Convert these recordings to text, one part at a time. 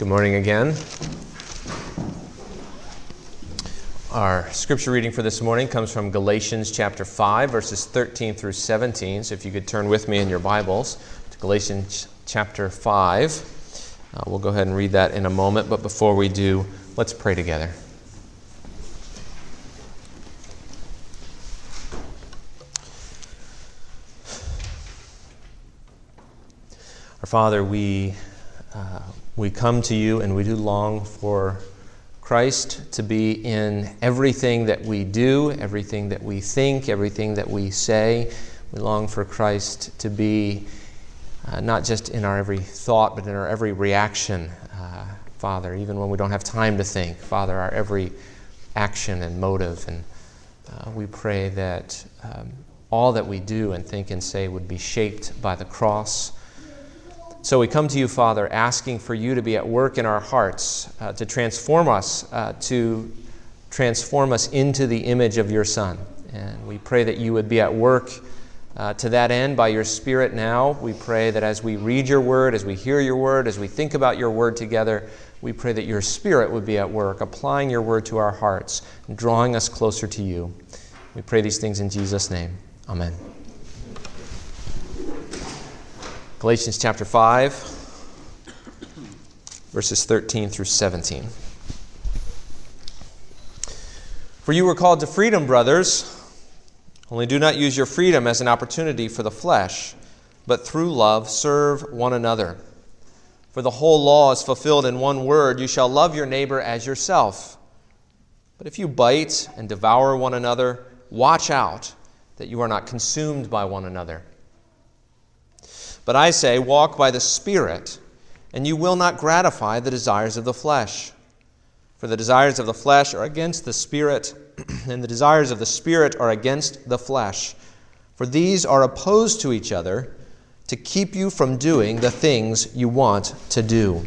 Good morning again. Our scripture reading for this morning comes from Galatians chapter 5, verses 13 through 17. So if you could turn with me in your Bibles to Galatians chapter 5. Uh, we'll go ahead and read that in a moment, but before we do, let's pray together. Our Father, we, uh, we come to you and we do long for Christ to be in everything that we do, everything that we think, everything that we say. We long for Christ to be uh, not just in our every thought, but in our every reaction, uh, Father, even when we don't have time to think. Father, our every action and motive. And uh, we pray that um, all that we do and think and say would be shaped by the cross so we come to you, Father, asking for you to be at work in our hearts, uh, to transform us, uh, to transform us into the image of your Son. And we pray that you would be at work uh, to that end by your Spirit now. We pray that as we read your word, as we hear your word, as we think about your word together, we pray that your Spirit would be at work, applying your word to our hearts, and drawing us closer to you. We pray these things in Jesus' name. Amen. Galatians chapter 5, verses 13 through 17. For you were called to freedom, brothers. Only do not use your freedom as an opportunity for the flesh, but through love serve one another. For the whole law is fulfilled in one word you shall love your neighbor as yourself. But if you bite and devour one another, watch out that you are not consumed by one another. But I say, walk by the Spirit, and you will not gratify the desires of the flesh. For the desires of the flesh are against the Spirit, and the desires of the Spirit are against the flesh. For these are opposed to each other to keep you from doing the things you want to do.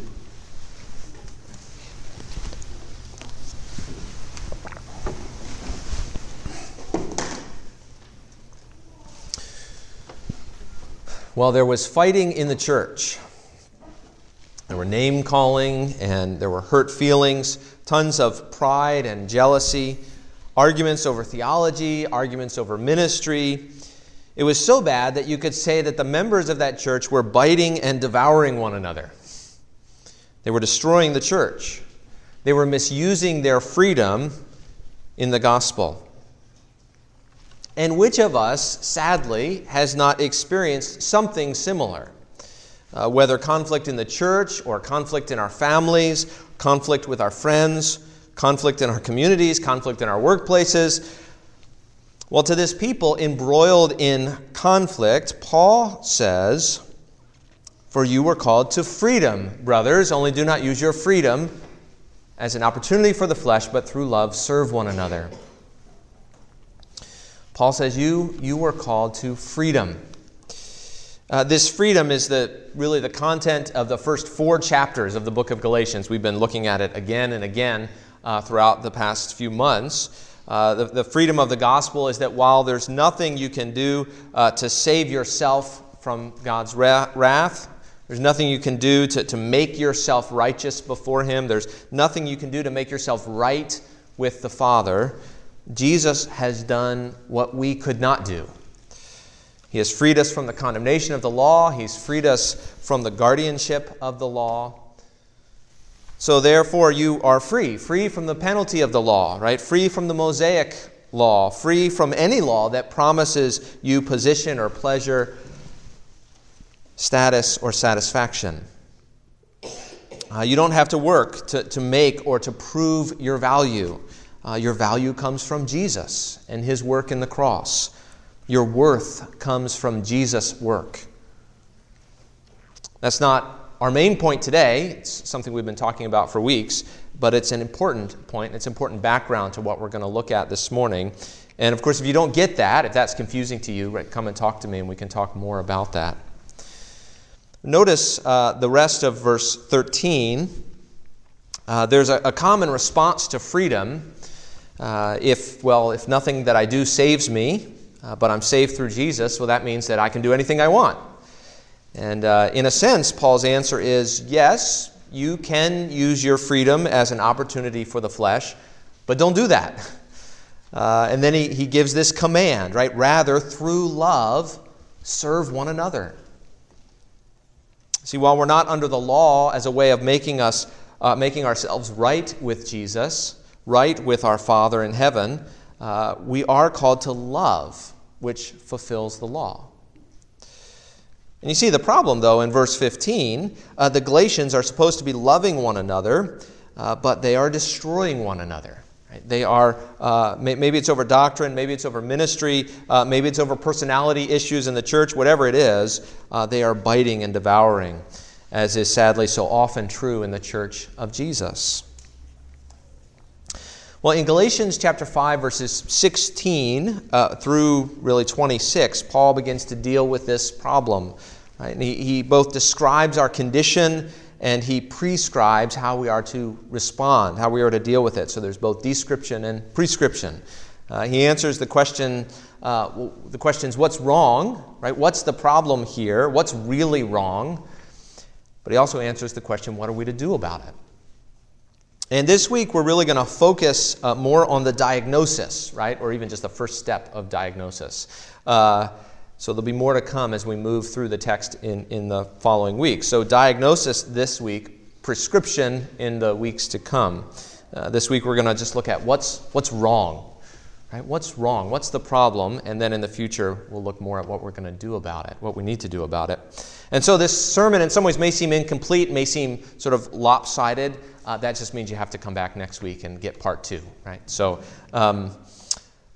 Well, there was fighting in the church. There were name calling and there were hurt feelings, tons of pride and jealousy, arguments over theology, arguments over ministry. It was so bad that you could say that the members of that church were biting and devouring one another. They were destroying the church. They were misusing their freedom in the gospel. And which of us, sadly, has not experienced something similar? Uh, whether conflict in the church or conflict in our families, conflict with our friends, conflict in our communities, conflict in our workplaces. Well, to this people embroiled in conflict, Paul says, For you were called to freedom, brothers, only do not use your freedom as an opportunity for the flesh, but through love serve one another. Paul says, You, you were called to freedom. Uh, this freedom is the, really the content of the first four chapters of the book of Galatians. We've been looking at it again and again uh, throughout the past few months. Uh, the, the, freedom of the gospel is that while there's nothing you can do uh, to save yourself from God's wrath, there's nothing you can do to, to make yourself righteous before Him, there's nothing you can do to make yourself right with the Father. Jesus has done what we could not do. He has freed us from the condemnation of the law, He's freed us from the guardianship of the law. So, therefore, you are free, free from the penalty of the law, right? Free from the Mosaic law, free from any law that promises you position or pleasure, status or satisfaction. Uh, you don't have to work to, to make or to prove your value. Uh, your value comes from Jesus and his work in the cross. Your worth comes from Jesus' work. That's not our main point today. It's something we've been talking about for weeks, but it's an important point. It's important background to what we're going to look at this morning. And of course, if you don't get that, if that's confusing to you, right, come and talk to me and we can talk more about that. Notice uh, the rest of verse 13. Uh, there's a, a common response to freedom uh, if, well, if nothing that I do saves me, uh, but I'm saved through Jesus, well, that means that I can do anything I want. And uh, in a sense, Paul's answer is yes, you can use your freedom as an opportunity for the flesh, but don't do that. Uh, and then he, he gives this command, right? Rather, through love, serve one another. See, while we're not under the law as a way of making us uh, making ourselves right with Jesus, right with our Father in heaven, uh, we are called to love, which fulfills the law. And you see the problem, though, in verse 15. Uh, the Galatians are supposed to be loving one another, uh, but they are destroying one another. They are, uh, maybe it's over doctrine, maybe it's over ministry, uh, maybe it's over personality issues in the church, whatever it is, uh, they are biting and devouring, as is sadly so often true in the church of Jesus. Well, in Galatians chapter 5, verses 16 uh, through really 26, Paul begins to deal with this problem. Right? He, he both describes our condition and he prescribes how we are to respond, how we are to deal with it. So there's both description and prescription. Uh, he answers the question, uh, the questions, what's wrong, right? What's the problem here? What's really wrong? But he also answers the question, what are we to do about it? And this week, we're really going to focus uh, more on the diagnosis, right? Or even just the first step of diagnosis. Uh, so there'll be more to come as we move through the text in, in the following weeks. So, diagnosis this week, prescription in the weeks to come. Uh, this week, we're going to just look at what's, what's wrong. Right? What's wrong? What's the problem? And then in the future, we'll look more at what we're going to do about it, what we need to do about it. And so, this sermon in some ways may seem incomplete, may seem sort of lopsided. Uh, that just means you have to come back next week and get part two, right? So, um,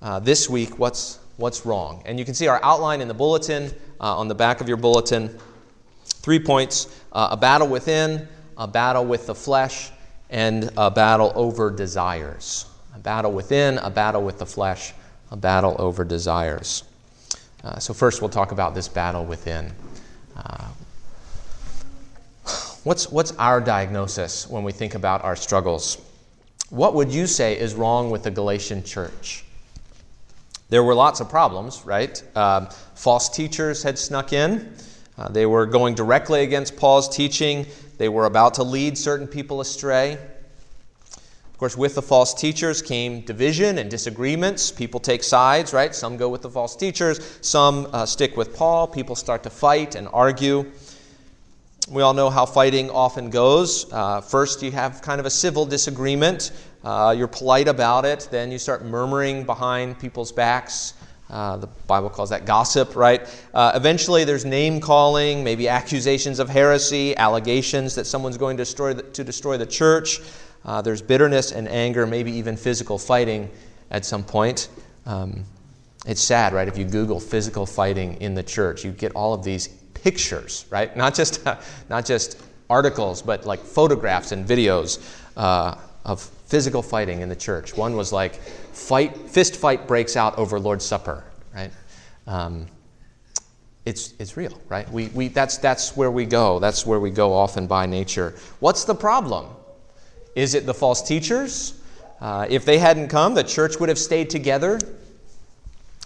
uh, this week, what's, what's wrong. And you can see our outline in the bulletin, uh, on the back of your bulletin. Three points uh, a battle within, a battle with the flesh, and a battle over desires. A battle within, a battle with the flesh, a battle over desires. Uh, so, first, we'll talk about this battle within. Uh, what's, what's our diagnosis when we think about our struggles? What would you say is wrong with the Galatian church? There were lots of problems, right? Um, false teachers had snuck in. Uh, they were going directly against Paul's teaching. They were about to lead certain people astray. Of course, with the false teachers came division and disagreements. People take sides, right? Some go with the false teachers, some uh, stick with Paul. People start to fight and argue. We all know how fighting often goes. Uh, first, you have kind of a civil disagreement. Uh, you're polite about it. Then you start murmuring behind people's backs. Uh, the Bible calls that gossip, right? Uh, eventually, there's name calling, maybe accusations of heresy, allegations that someone's going to destroy the, to destroy the church. Uh, there's bitterness and anger, maybe even physical fighting at some point. Um, it's sad, right? If you Google physical fighting in the church, you get all of these pictures, right? Not just, not just articles, but like photographs and videos uh, of physical fighting in the church. One was like fight, fist fight breaks out over Lord's Supper, right? Um, it's, it's real, right? We, we, that's, that's where we go. That's where we go often by nature. What's the problem? Is it the false teachers? Uh, if they hadn't come, the church would have stayed together.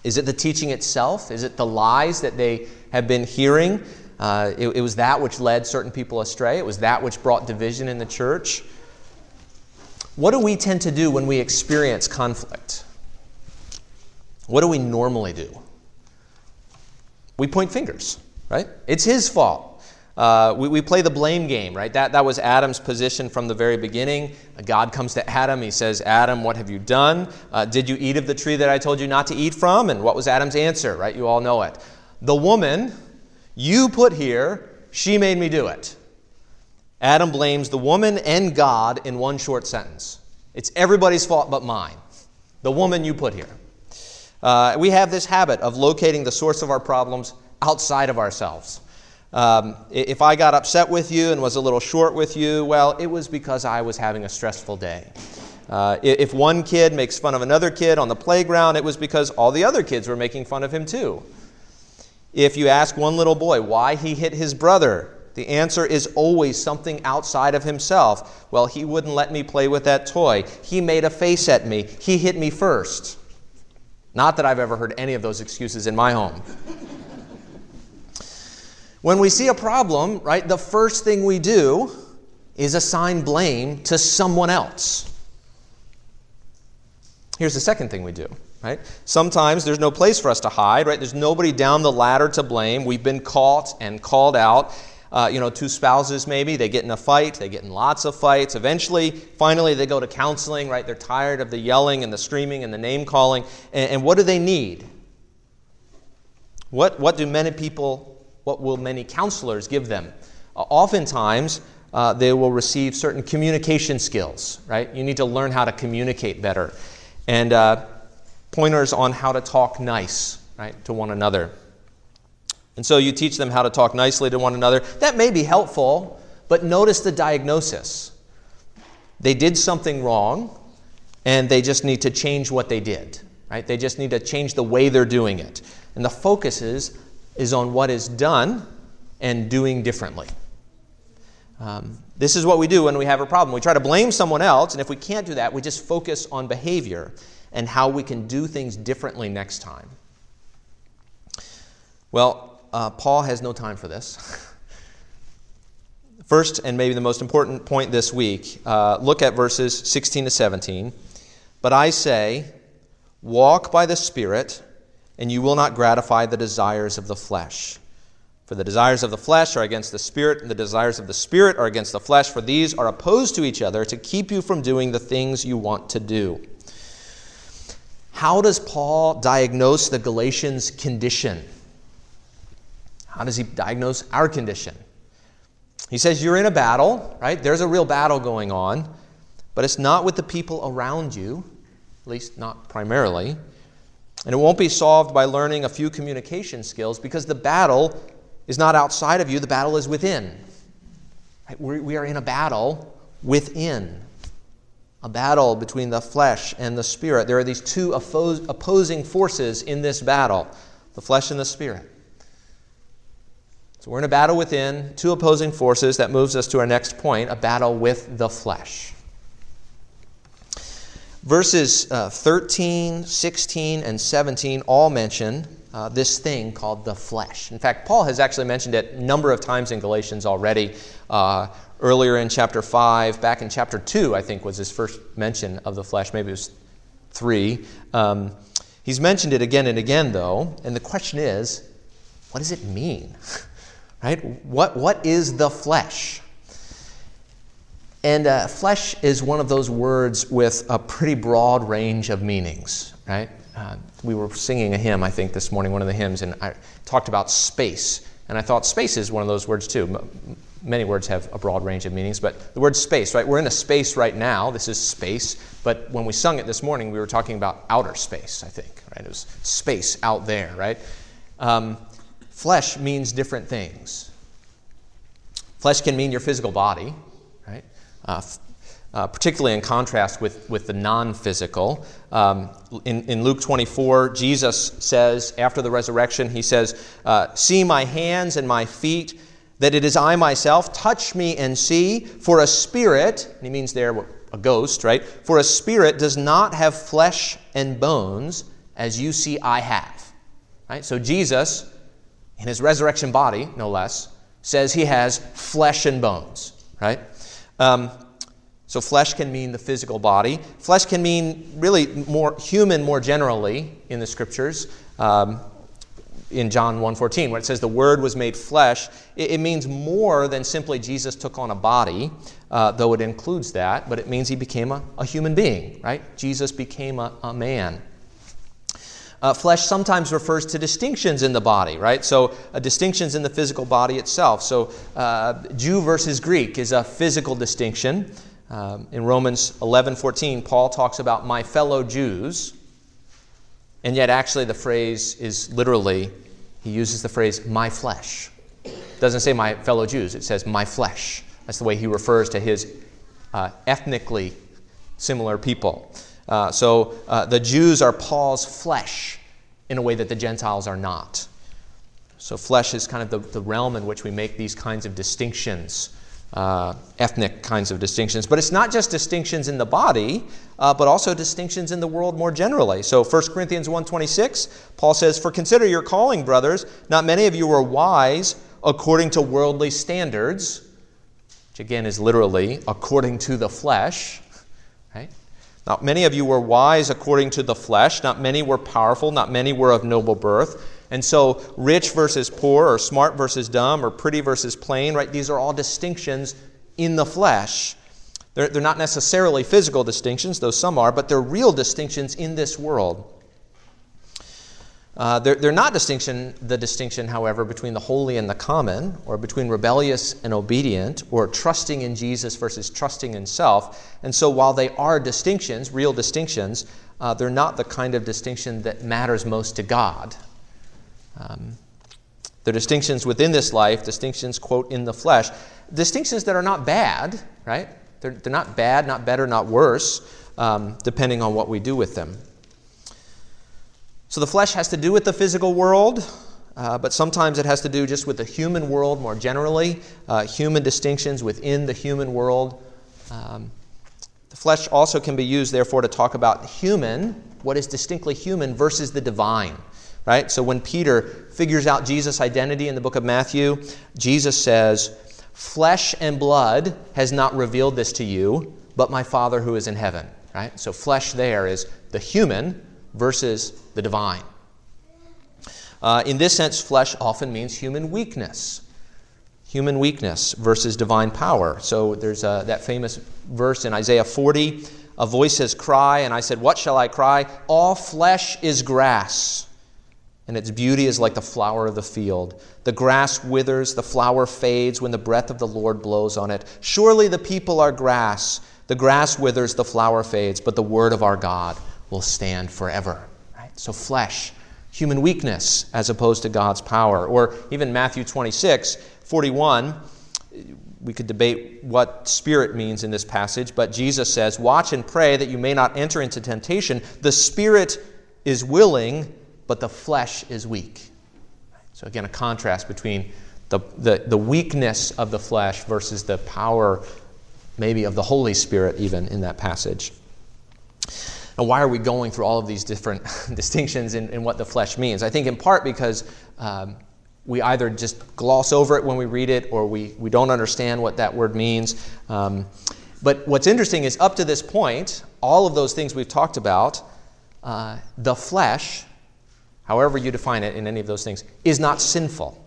Is it the teaching itself? Is it the lies that they have been hearing? Uh, it, it was that which led certain people astray. It was that which brought division in the church. What do we tend to do when we experience conflict? What do we normally do? We point fingers, right? It's his fault. Uh, we, we play the blame game, right? That, that was Adam's position from the very beginning. God comes to Adam. He says, Adam, what have you done? Uh, did you eat of the tree that I told you not to eat from? And what was Adam's answer, right? You all know it. The woman you put here, she made me do it. Adam blames the woman and God in one short sentence. It's everybody's fault but mine. The woman you put here. Uh, we have this habit of locating the source of our problems outside of ourselves. Um, if I got upset with you and was a little short with you, well, it was because I was having a stressful day. Uh, if one kid makes fun of another kid on the playground, it was because all the other kids were making fun of him too. If you ask one little boy why he hit his brother, the answer is always something outside of himself. Well, he wouldn't let me play with that toy. He made a face at me. He hit me first. Not that I've ever heard any of those excuses in my home. When we see a problem, right, the first thing we do is assign blame to someone else. Here's the second thing we do, right? Sometimes there's no place for us to hide, right? There's nobody down the ladder to blame. We've been caught and called out. Uh, you know, two spouses maybe, they get in a fight, they get in lots of fights. Eventually, finally, they go to counseling, right? They're tired of the yelling and the screaming and the name calling. And, and what do they need? What, what do many people, what will many counselors give them? Uh, oftentimes, uh, they will receive certain communication skills, right? You need to learn how to communicate better. And uh, pointers on how to talk nice, right, to one another. And so you teach them how to talk nicely to one another. That may be helpful, but notice the diagnosis. They did something wrong, and they just need to change what they did. Right? They just need to change the way they're doing it. And the focus is, is on what is done and doing differently. Um, this is what we do when we have a problem. We try to blame someone else, and if we can't do that, we just focus on behavior and how we can do things differently next time. Well, uh, Paul has no time for this. First, and maybe the most important point this week, uh, look at verses 16 to 17. But I say, walk by the Spirit, and you will not gratify the desires of the flesh. For the desires of the flesh are against the Spirit, and the desires of the Spirit are against the flesh, for these are opposed to each other to keep you from doing the things you want to do. How does Paul diagnose the Galatians' condition? How does he diagnose our condition? He says, You're in a battle, right? There's a real battle going on, but it's not with the people around you, at least not primarily. And it won't be solved by learning a few communication skills because the battle is not outside of you, the battle is within. We are in a battle within, a battle between the flesh and the spirit. There are these two opposing forces in this battle the flesh and the spirit. So we're in a battle within, two opposing forces. That moves us to our next point a battle with the flesh. Verses uh, 13, 16, and 17 all mention uh, this thing called the flesh. In fact, Paul has actually mentioned it a number of times in Galatians already. Uh, earlier in chapter 5, back in chapter 2, I think was his first mention of the flesh. Maybe it was 3. Um, he's mentioned it again and again, though, and the question is what does it mean? Right? What, what is the flesh? And uh, flesh is one of those words with a pretty broad range of meanings, right? Uh, we were singing a hymn, I think, this morning, one of the hymns, and I talked about space. And I thought space is one of those words too. M- many words have a broad range of meanings, but the word space, right? We're in a space right now. This is space. But when we sung it this morning, we were talking about outer space, I think, right? It was space out there, right? Um, Flesh means different things. Flesh can mean your physical body? Uh, uh, particularly in contrast with, with the non physical. Um, in, in Luke 24, Jesus says, after the resurrection, he says, uh, See my hands and my feet, that it is I myself. Touch me and see. For a spirit, he means there a ghost, right? For a spirit does not have flesh and bones as you see I have. Right? So Jesus in his resurrection body, no less, says he has flesh and bones, right? Um, so flesh can mean the physical body. Flesh can mean really more human more generally in the scriptures. Um, in John 1.14, where it says the Word was made flesh, it, it means more than simply Jesus took on a body, uh, though it includes that, but it means he became a, a human being, right? Jesus became a, a man. Uh, flesh sometimes refers to distinctions in the body, right? So, uh, distinctions in the physical body itself. So, uh, Jew versus Greek is a physical distinction. Um, in Romans 11 14, Paul talks about my fellow Jews, and yet actually the phrase is literally, he uses the phrase my flesh. It doesn't say my fellow Jews, it says my flesh. That's the way he refers to his uh, ethnically similar people. Uh, so uh, the Jews are Paul's flesh in a way that the Gentiles are not. So flesh is kind of the, the realm in which we make these kinds of distinctions. Uh, ethnic kinds of distinctions. But it's not just distinctions in the body, uh, but also distinctions in the world more generally. So 1 Corinthians 1.26, Paul says, For consider your calling, brothers. Not many of you were wise according to worldly standards. which again is literally according to the flesh. Not many of you were wise according to the flesh. Not many were powerful. Not many were of noble birth. And so, rich versus poor, or smart versus dumb, or pretty versus plain, right? These are all distinctions in the flesh. They're, they're not necessarily physical distinctions, though some are, but they're real distinctions in this world. Uh, they're, they're not distinction, the distinction, however, between the holy and the common, or between rebellious and obedient, or trusting in Jesus versus trusting in self. And so, while they are distinctions, real distinctions, uh, they're not the kind of distinction that matters most to God. Um, they're distinctions within this life, distinctions, quote, in the flesh, distinctions that are not bad, right? They're, they're not bad, not better, not worse, um, depending on what we do with them. So the flesh has to do with the physical world, uh, but sometimes it has to do just with the human world more generally, uh, human distinctions within the human world. Um, the flesh also can be used, therefore, to talk about human, what is distinctly human, versus the divine. Right? So when Peter figures out Jesus' identity in the book of Matthew, Jesus says, Flesh and blood has not revealed this to you, but my Father who is in heaven. Right? So flesh there is the human, versus the divine. Uh, in this sense, flesh often means human weakness. Human weakness versus divine power. So there's uh, that famous verse in Isaiah 40 a voice says, Cry, and I said, What shall I cry? All flesh is grass, and its beauty is like the flower of the field. The grass withers, the flower fades when the breath of the Lord blows on it. Surely the people are grass. The grass withers, the flower fades, but the word of our God will stand forever. Right? So, flesh, human weakness, as opposed to God's power. Or even Matthew 26, 41, we could debate what spirit means in this passage, but Jesus says, Watch and pray that you may not enter into temptation. The spirit is willing, but the flesh is weak. So, again, a contrast between the, the, the weakness of the flesh versus the power, maybe, of the Holy Spirit, even in that passage. And why are we going through all of these different distinctions in, in, what the flesh means? I think in part because um, we either just gloss over it when we read it or we, we don't understand what that word means. Um, but what's interesting is up to this point, all of those things we've talked about, uh, the flesh, however you define it in any of those things, is not sinful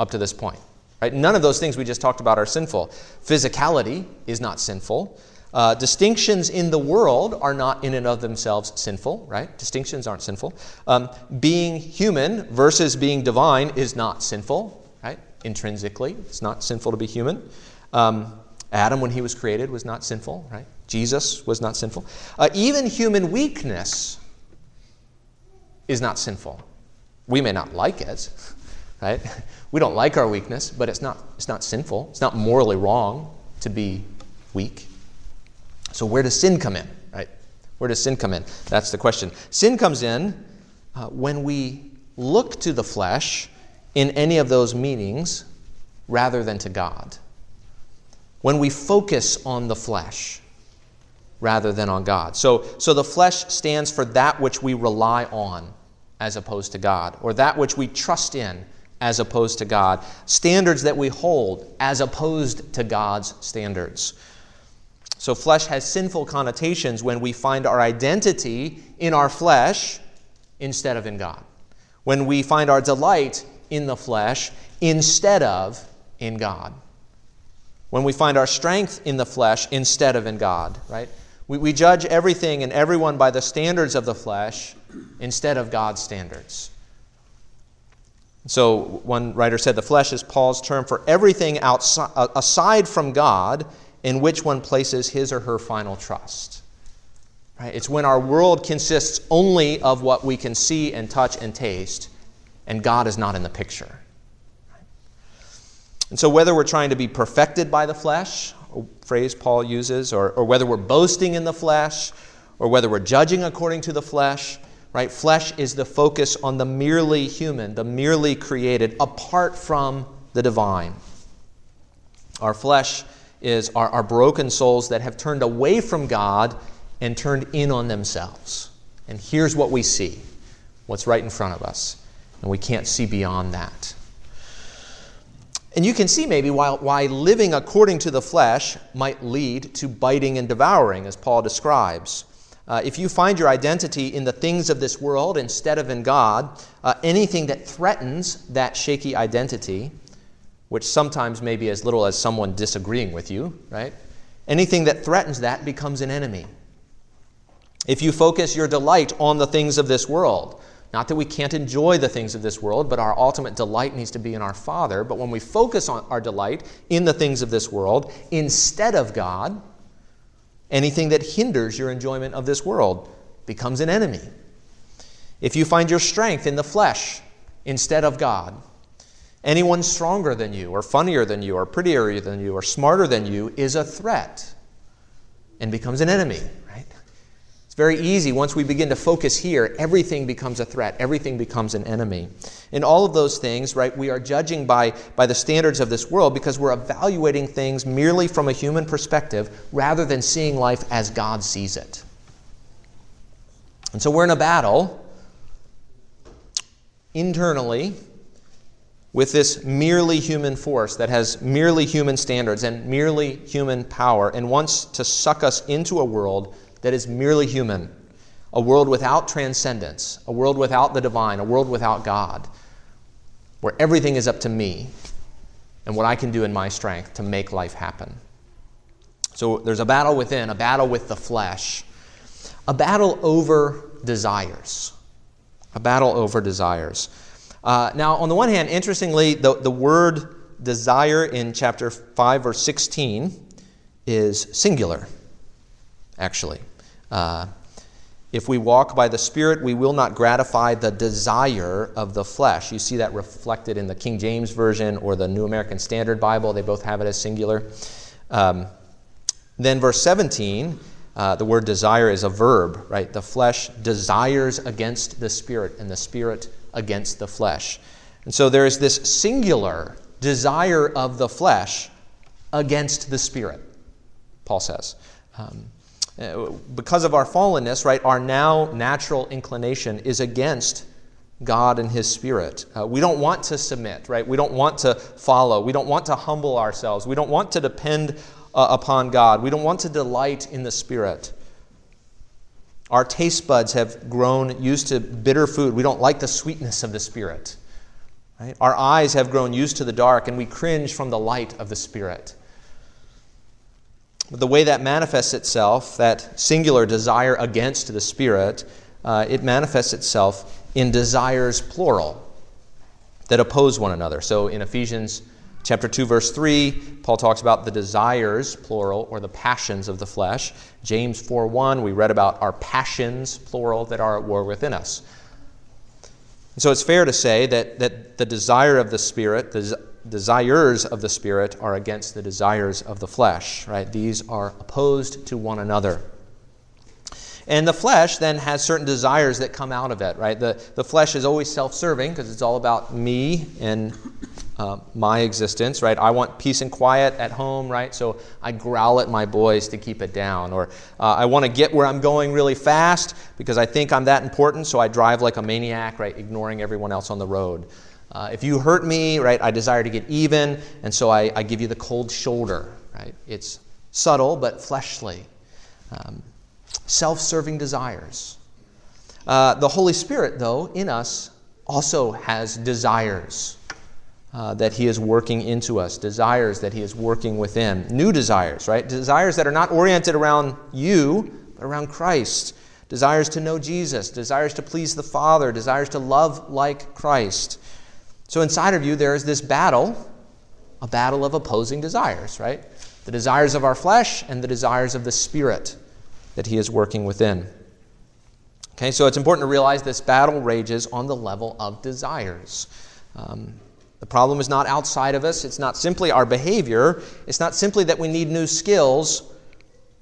up to this point. Right? None of those things we just talked about are sinful. Physicality is not sinful. Uh, distinctions in the world are not in and of themselves sinful, right? Distinctions aren't sinful. Um, being human versus being divine is not sinful, right? Intrinsically, it's not sinful to be human. Um, Adam, when he was created, was not sinful, right? Jesus was not sinful. Uh, even human weakness is not sinful. We may not like it, right? We don't like our weakness, but it's not, it's not sinful. It's not morally wrong to be weak. So, where does sin come in? Right? Where does sin come in? That's the question. Sin comes in uh, when we look to the flesh in any of those meanings rather than to God. When we focus on the flesh rather than on God. So, so the flesh stands for that which we rely on as opposed to God, or that which we trust in as opposed to God, standards that we hold as opposed to God's standards. So, flesh has sinful connotations when we find our identity in our flesh instead of in God. When we find our delight in the flesh instead of in God. When we find our strength in the flesh instead of in God, right? We, we judge everything and everyone by the standards of the flesh instead of God's standards. So, one writer said the flesh is Paul's term for everything outside, uh, aside from God in which one places his or her final trust. Right? It's when our world consists only of what we can see and touch and taste, and God is not in the picture. And so, whether we're trying to be perfected by the flesh, a phrase Paul uses, or, or whether we're boasting in the flesh, or whether we're judging according to the flesh, right? Flesh is the focus on the merely human, the merely created, apart from the divine. Our flesh is our, broken souls that have turned away from God and turned in on themselves. And here's what we see what's right in front of us. And we can't see beyond that. And you can see maybe why, why living according to the flesh might lead to biting and devouring, as Paul describes. Uh, if you find your identity in the things of this world instead of in God, uh, anything that threatens that shaky identity, which sometimes may be as little as someone disagreeing with you, right? Anything that threatens that becomes an enemy. If you focus your delight on the things of this world, not that we can't enjoy the things of this world, but our ultimate delight needs to be in our Father. But when we focus on our delight in the things of this world instead of God, Anything that hinders your enjoyment of this world becomes an enemy. If you find your strength in the flesh instead of God, anyone stronger than you, or funnier than you, or prettier than you, or smarter than you is a threat and becomes an enemy. Right? It's very easy. Once we begin to focus here, everything becomes a threat, everything becomes an enemy. In all of those things, right, we are judging by, by the standards of this world because we're evaluating things merely from a human perspective rather than seeing life as God sees it. And so we're in a battle internally with this merely human force that has merely human standards and merely human power and wants to suck us into a world that is merely human, a world without transcendence, a world without the divine, a world without God, where everything is up to me and what I can do in my strength to make life happen. So there's a battle within, a battle with the flesh, a battle over desires. A battle over desires. Uh, now, on the one hand, interestingly, the, the word desire in chapter 5, verse 16 is singular, actually. Uh, if we walk by the Spirit, we will not gratify the desire of the flesh. You see that reflected in the King James Version or the New American Standard Bible. They both have it as singular. Um, then, verse 17, uh, the word desire is a verb, right? The flesh desires against the Spirit, and the Spirit against the flesh. And so there is this singular desire of the flesh against the Spirit, Paul says. Um, uh, because of our fallenness, right, our now natural inclination is against God and His Spirit. Uh, we don't want to submit, right? We don't want to follow. We don't want to humble ourselves. We don't want to depend uh, upon God. We don't want to delight in the Spirit. Our taste buds have grown used to bitter food. We don't like the sweetness of the Spirit. Right? Our eyes have grown used to the dark, and we cringe from the light of the Spirit. But the way that manifests itself, that singular desire against the Spirit, uh, it manifests itself in desires plural that oppose one another. So in Ephesians chapter 2 verse 3, Paul talks about the desires plural or the passions of the flesh. James 4 1, we read about our passions plural that are at war within us. so it's fair to say that, that the desire of the Spirit, the desires of the Spirit are against the desires of the flesh, right? These are opposed to one another. And the flesh then has certain desires that come out of it, right? The, the flesh is always self serving because it's all about me and uh, my existence, right? I want peace and quiet at home, right? So I growl at my boys to keep it down. Or uh, I want to get where I'm going really fast because I think I'm that important, so I drive like a maniac, right? Ignoring everyone else on the road. Uh, if you hurt me, right, I desire to get even, and so I, I give you the cold shoulder, right? It's subtle but fleshly. Um, Self serving desires. Uh, the Holy Spirit, though, in us also has desires uh, that He is working into us, desires that He is working within, new desires, right? Desires that are not oriented around you, but around Christ. Desires to know Jesus, desires to please the Father, desires to love like Christ. So inside of you, there is this battle, a battle of opposing desires, right? The desires of our flesh and the desires of the spirit that he is working within. Okay, so it's important to realize this battle rages on the level of desires. Um, the problem is not outside of us, it's not simply our behavior, it's not simply that we need new skills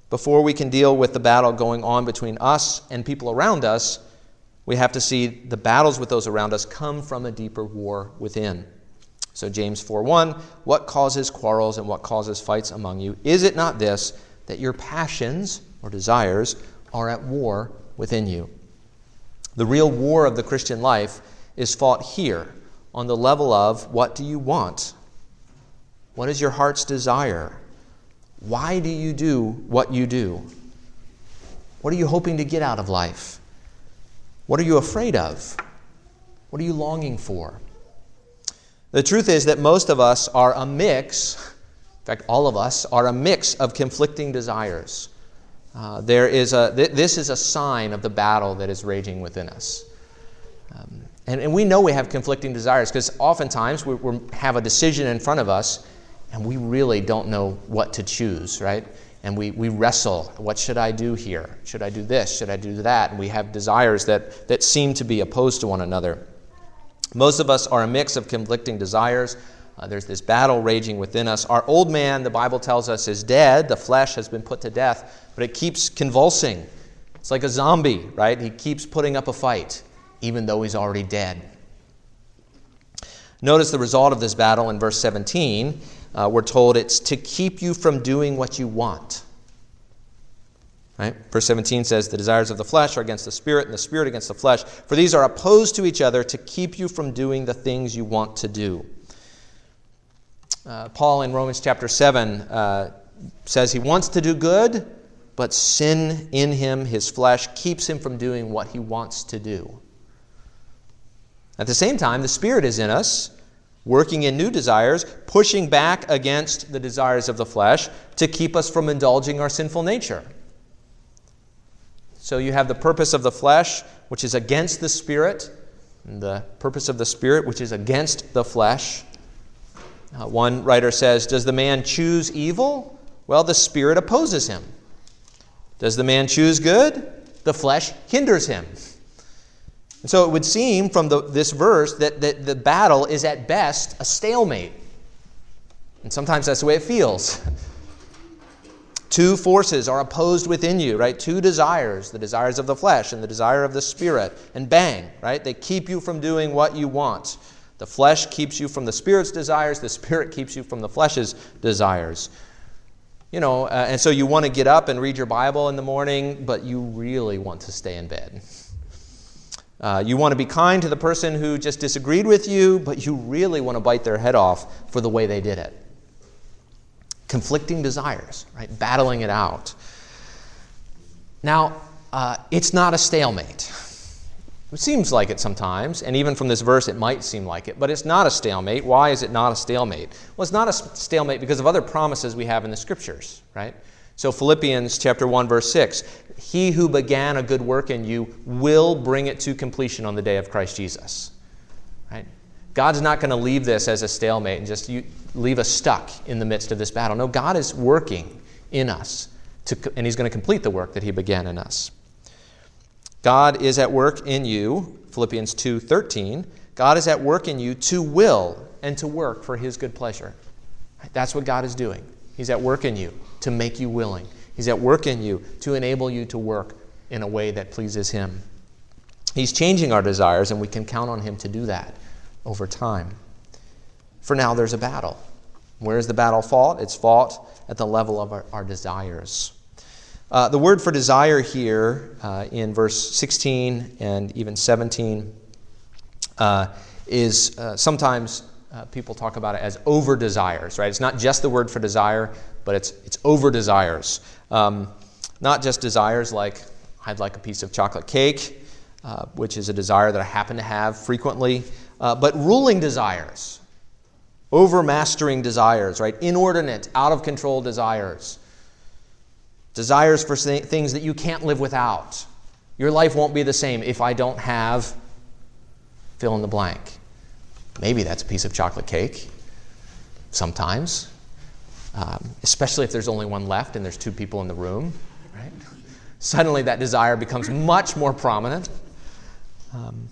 before we can deal with the battle going on between us and people around us we have to see the battles with those around us come from a deeper war within. So James 4:1, what causes quarrels and what causes fights among you? Is it not this that your passions or desires are at war within you? The real war of the Christian life is fought here on the level of what do you want? What is your heart's desire? Why do you do what you do? What are you hoping to get out of life? What are you afraid of? What are you longing for? The truth is that most of us are a mix, in fact, all of us are a mix of conflicting desires. Uh, there is a, th- this is a sign of the battle that is raging within us. Um, and, and we know we have conflicting desires because oftentimes we, we have a decision in front of us and we really don't know what to choose, right? And we, we wrestle. What should I do here? Should I do this? Should I do that? And we have desires that, that seem to be opposed to one another. Most of us are a mix of conflicting desires. Uh, there's this battle raging within us. Our old man, the Bible tells us, is dead. The flesh has been put to death, but it keeps convulsing. It's like a zombie, right? He keeps putting up a fight, even though he's already dead. Notice the result of this battle in verse 17 uh, we're told it's to keep you from doing what you want. Right? Verse 17 says, The desires of the flesh are against the spirit, and the spirit against the flesh. For these are opposed to each other to keep you from doing the things you want to do. Uh, Paul in Romans chapter 7 uh, says he wants to do good, but sin in him, his flesh, keeps him from doing what he wants to do. At the same time, the Spirit is in us, working in new desires, pushing back against the desires of the flesh to keep us from indulging our sinful nature. So you have the purpose of the flesh, which is against the spirit, and the purpose of the spirit, which is against the flesh. Uh, one writer says, Does the man choose evil? Well, the spirit opposes him. Does the man choose good? The flesh hinders him. And so it would seem from the, this verse that, that the battle is at best a stalemate. And sometimes that's the way it feels. Two forces are opposed within you, right? Two desires, the desires of the flesh and the desire of the spirit. And bang, right? They keep you from doing what you want. The flesh keeps you from the spirit's desires, the spirit keeps you from the flesh's desires. You know, uh, and so you want to get up and read your Bible in the morning, but you really want to stay in bed. Uh, you want to be kind to the person who just disagreed with you, but you really want to bite their head off for the way they did it. Conflicting desires, right? Battling it out. Now, uh, it's not a stalemate. It seems like it sometimes, and even from this verse, it might seem like it, but it's not a stalemate. Why is it not a stalemate? Well, it's not a stalemate because of other promises we have in the scriptures, right? So Philippians chapter 1 verse 6, he who began a good work in you will bring it to completion on the day of Christ Jesus. Right? God's not going to leave this as a stalemate and just you, leave us stuck in the midst of this battle. No, God is working in us to, and he's going to complete the work that he began in us. God is at work in you, Philippians 2:13. God is at work in you to will and to work for his good pleasure. That's what God is doing. He's at work in you to make you willing. He's at work in you to enable you to work in a way that pleases Him. He's changing our desires, and we can count on Him to do that over time. For now, there's a battle. Where is the battle fought? It's fought at the level of our, our desires. Uh, the word for desire here uh, in verse 16 and even 17 uh, is uh, sometimes uh, people talk about it as over desires, right? It's not just the word for desire, but it's, it's over desires. Um, not just desires like, I'd like a piece of chocolate cake, uh, which is a desire that I happen to have frequently, uh, but ruling desires, overmastering desires, right? Inordinate, out of control desires. Desires for things that you can't live without. Your life won't be the same if I don't have fill in the blank. Maybe that's a piece of chocolate cake. Sometimes um, especially if there's only one left and there's two people in the room, right? Suddenly that desire becomes much more prominent. Um,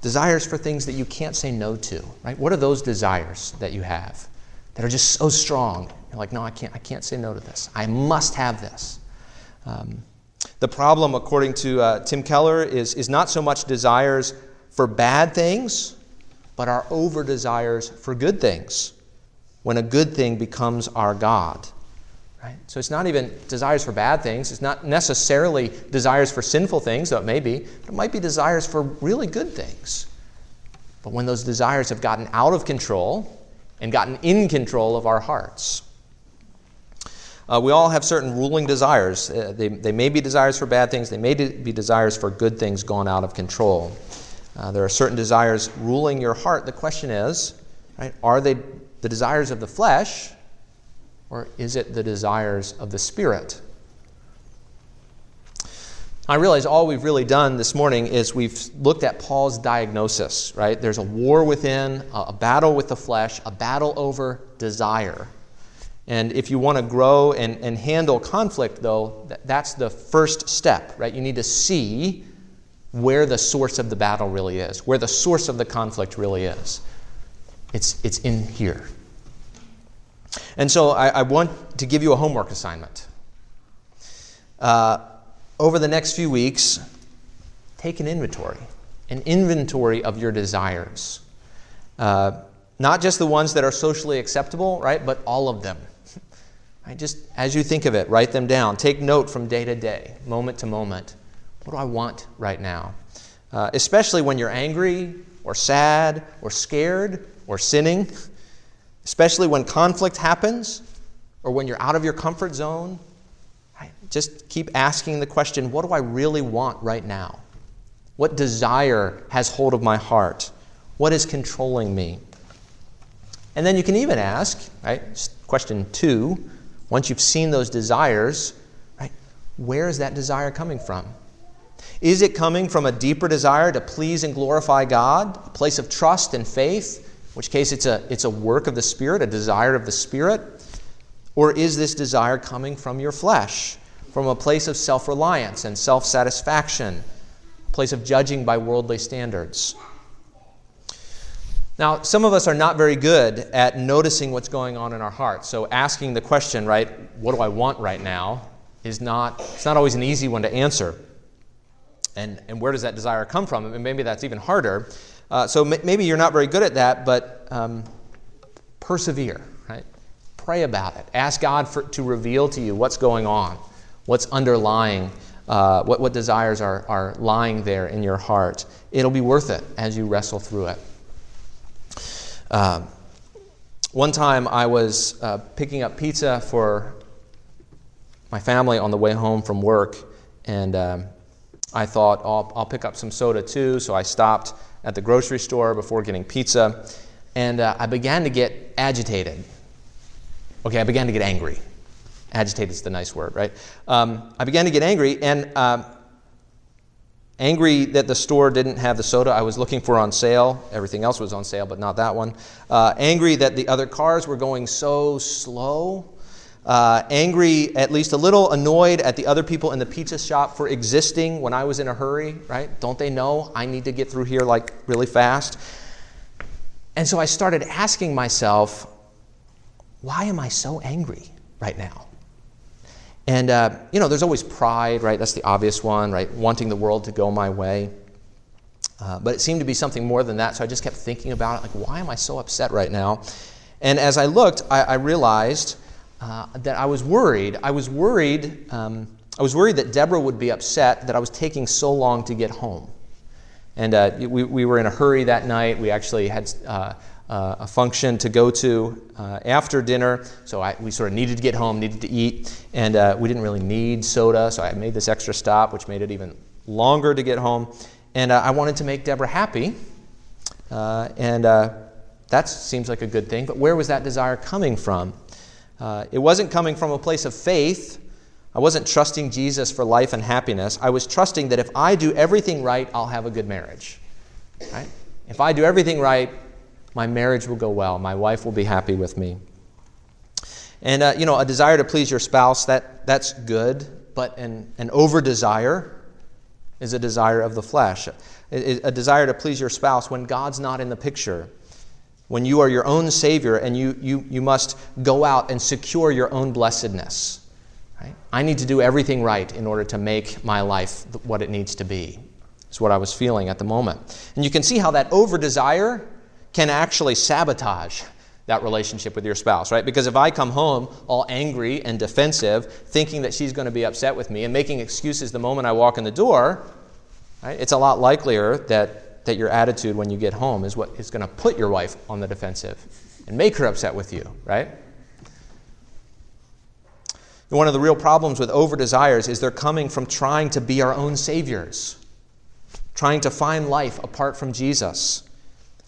desires for things that you can't say no to, right? What are those desires that you have that are just so strong? You're like, no, I can't, I can't say no to this. I must have this. Um, the problem, according to uh, Tim Keller, is, is not so much desires for bad things, but our over desires for good things when a good thing becomes our God. Right? So it's not even desires for bad things. It's not necessarily desires for sinful things, though it may be, but it might be desires for really good things. But when those desires have gotten out of control and gotten in control of our hearts. Uh, we all have certain ruling desires. Uh, they, they may be desires for bad things, they may be desires for good things gone out of control. Uh, there are certain desires ruling your heart. The question is, right, are they the desires of the flesh or is it the desires of the spirit? I realize all we've really done this morning is we've looked at Paul's diagnosis, right? There's a war within, a battle with the flesh, a battle over desire. And if you want to grow and, and handle conflict, though, that's the first step, right? You need to see where the source of the battle really is, where the source of the conflict really is. It's, it's in here. And so I, I want to give you a homework assignment. Uh, over the next few weeks, take an inventory, an inventory of your desires. Uh, not just the ones that are socially acceptable, right, but all of them. Right? Just as you think of it, write them down. Take note from day to day, moment to moment. What do I want right now? Uh, especially when you're angry or sad or scared or sinning, especially when conflict happens or when you're out of your comfort zone just keep asking the question what do I really want right now? What desire has hold of my heart? What is controlling me? And then you can even ask, right? Question two, once you've seen those desires, right? Where is that desire coming from? Is it coming from a deeper desire to please and glorify God, a place of trust and faith, in which case it's a, it's a work of the Spirit, a desire of the Spirit? Or is this desire coming from your flesh, from a place of self reliance and self satisfaction, a place of judging by worldly standards. Now, some of us are not very good at noticing what's going on in our hearts. So asking the question, right, what do I want right now, is not, it's not always an easy one to answer. And, and where does that desire come from? And maybe that's even harder. Uh, so m- maybe you're not very good at that, but um, persevere, right? Pray about it. Ask God for, to reveal to you what's going on what's underlying, uh, what, what desires are, are lying there in your heart. It'll be worth it as you wrestle through it. Uh, one time I was uh, picking up pizza for my family on the way home from work, and um, I thought, oh, I'll, pick up some soda too. So I stopped at the grocery store before getting pizza, and uh, I began to get agitated. Okay, I began to get angry. Agitated is the nice word, right? Um, I began to get angry, and um, angry that the store didn't have the soda I was looking for on sale. Everything else was on sale, but not that one. Uh, angry that the other cars were going so slow. Uh, angry, at least a little annoyed at the other people in the pizza shop for existing when I was in a hurry, right? Don't they know I need to get through here like really fast? And so I started asking myself, why am I so angry right now? And, uh, you know, there's always pride, right? That's the obvious one, right? Wanting the world to go my way. Uh, but it seemed to be something more than that, so I just kept thinking about it like, why am I so upset right now? And as I looked, I, I realized uh, that I was worried. I was worried. Um, I was worried that Deborah would be upset that I was taking so long to get home. And uh, we, we were in a hurry that night. We actually had uh, uh, a function to go to uh, after dinner. So I, we sort of needed to get home, needed to eat, and uh, we didn't really need soda. So I made this extra stop, which made it even longer to get home. And I wanted to make Deborah happy. And that seems like a good thing. But where was that desire coming from? It wasn't coming from a place of faith. I wasn't trusting Jesus for life and happiness. I was trusting that if I do everything right, I'll have a good marriage. Right? If I do everything right, my marriage will go well. My wife will be happy with me. And, uh, you know, a desire to please your spouse, that, that's good, but an, an over desire is a desire of the flesh. A, a desire to please your spouse when God's not in the picture, when you are your own Savior and you, you, you must go out and secure your own blessedness. Right? I need to do everything right in order to make my life what it needs to be. Is what I was feeling at the moment. And you can see how that over desire can actually sabotage that relationship with your spouse, right? Because if I come home all angry and defensive, thinking that she's going to be upset with me and making excuses the moment I walk in the door, right, it's a lot likelier that, your attitude when you get home is what is going to put your wife on the defensive. and make her upset with you, right? One of the real problems with over desires is they're coming from trying to be our own saviors, trying to find life apart from Jesus.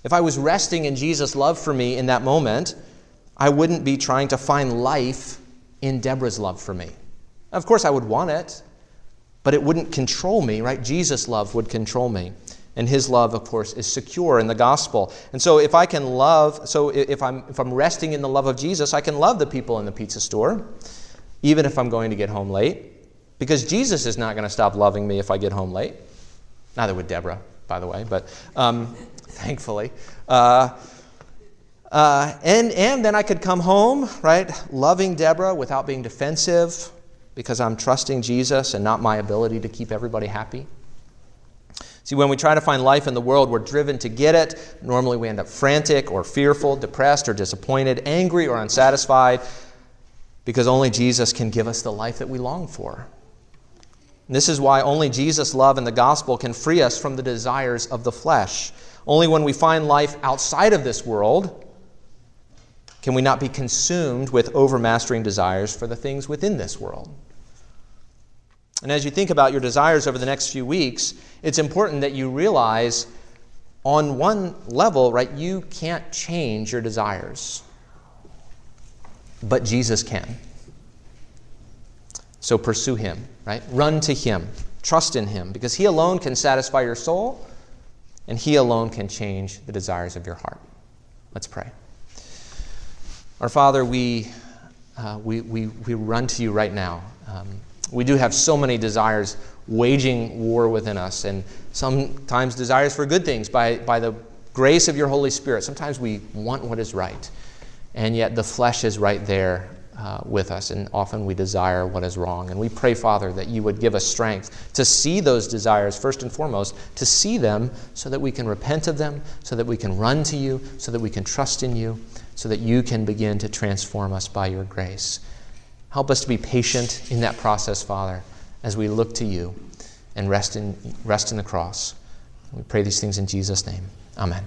If I was resting in Jesus' love for me in that moment, I wouldn't be trying to find life in Deborah's love for me. Of course, I would want it, but it wouldn't control me, right? Jesus' love would control me. And his love, of course, is secure in the gospel. And so if I can love, so if I'm, if I'm resting in the love of Jesus, I can love the people in the pizza store even if I'm going to get home late, because Jesus is not going to stop loving me if I get home late. Neither would Deborah, by the way, but um, thankfully. Uh, uh, and, and then I could come home, right, loving Deborah without being defensive because I'm trusting Jesus and not my ability to keep everybody happy. See, when we try to find life in the world, we're driven to get it. Normally, we end up frantic or fearful, depressed or disappointed, angry or unsatisfied because only Jesus can give us the life that we long for. And this is why only Jesus' love and the gospel can free us from the desires of the flesh. Only when we find life outside of this world can we not be consumed with overmastering desires for the things within this world. And as you think about your desires over the next few weeks, it's important that you realize on one level, right, you can't change your desires but Jesus can. So pursue him, right? Run to him. Trust in him because he alone can satisfy your soul and he alone can change the desires of your heart. Let's pray. Our Father, we, uh, we, we, we run to you right now. Um, we do have so many desires waging war within us, and sometimes desires for good things by, by the grace of your Holy Spirit. Sometimes we want what is right and yet the flesh is right there uh, with us, and often we desire what is wrong. And we pray, Father, that you would give us strength to see those desires, first and foremost, to see them so that we can repent of them, so that we can run to you, so that we can trust in you, so that you can begin to transform us by your grace. Help us to be patient in that process, Father, as we look to you and rest in, rest in the cross. We pray these things in Jesus' name. Amen.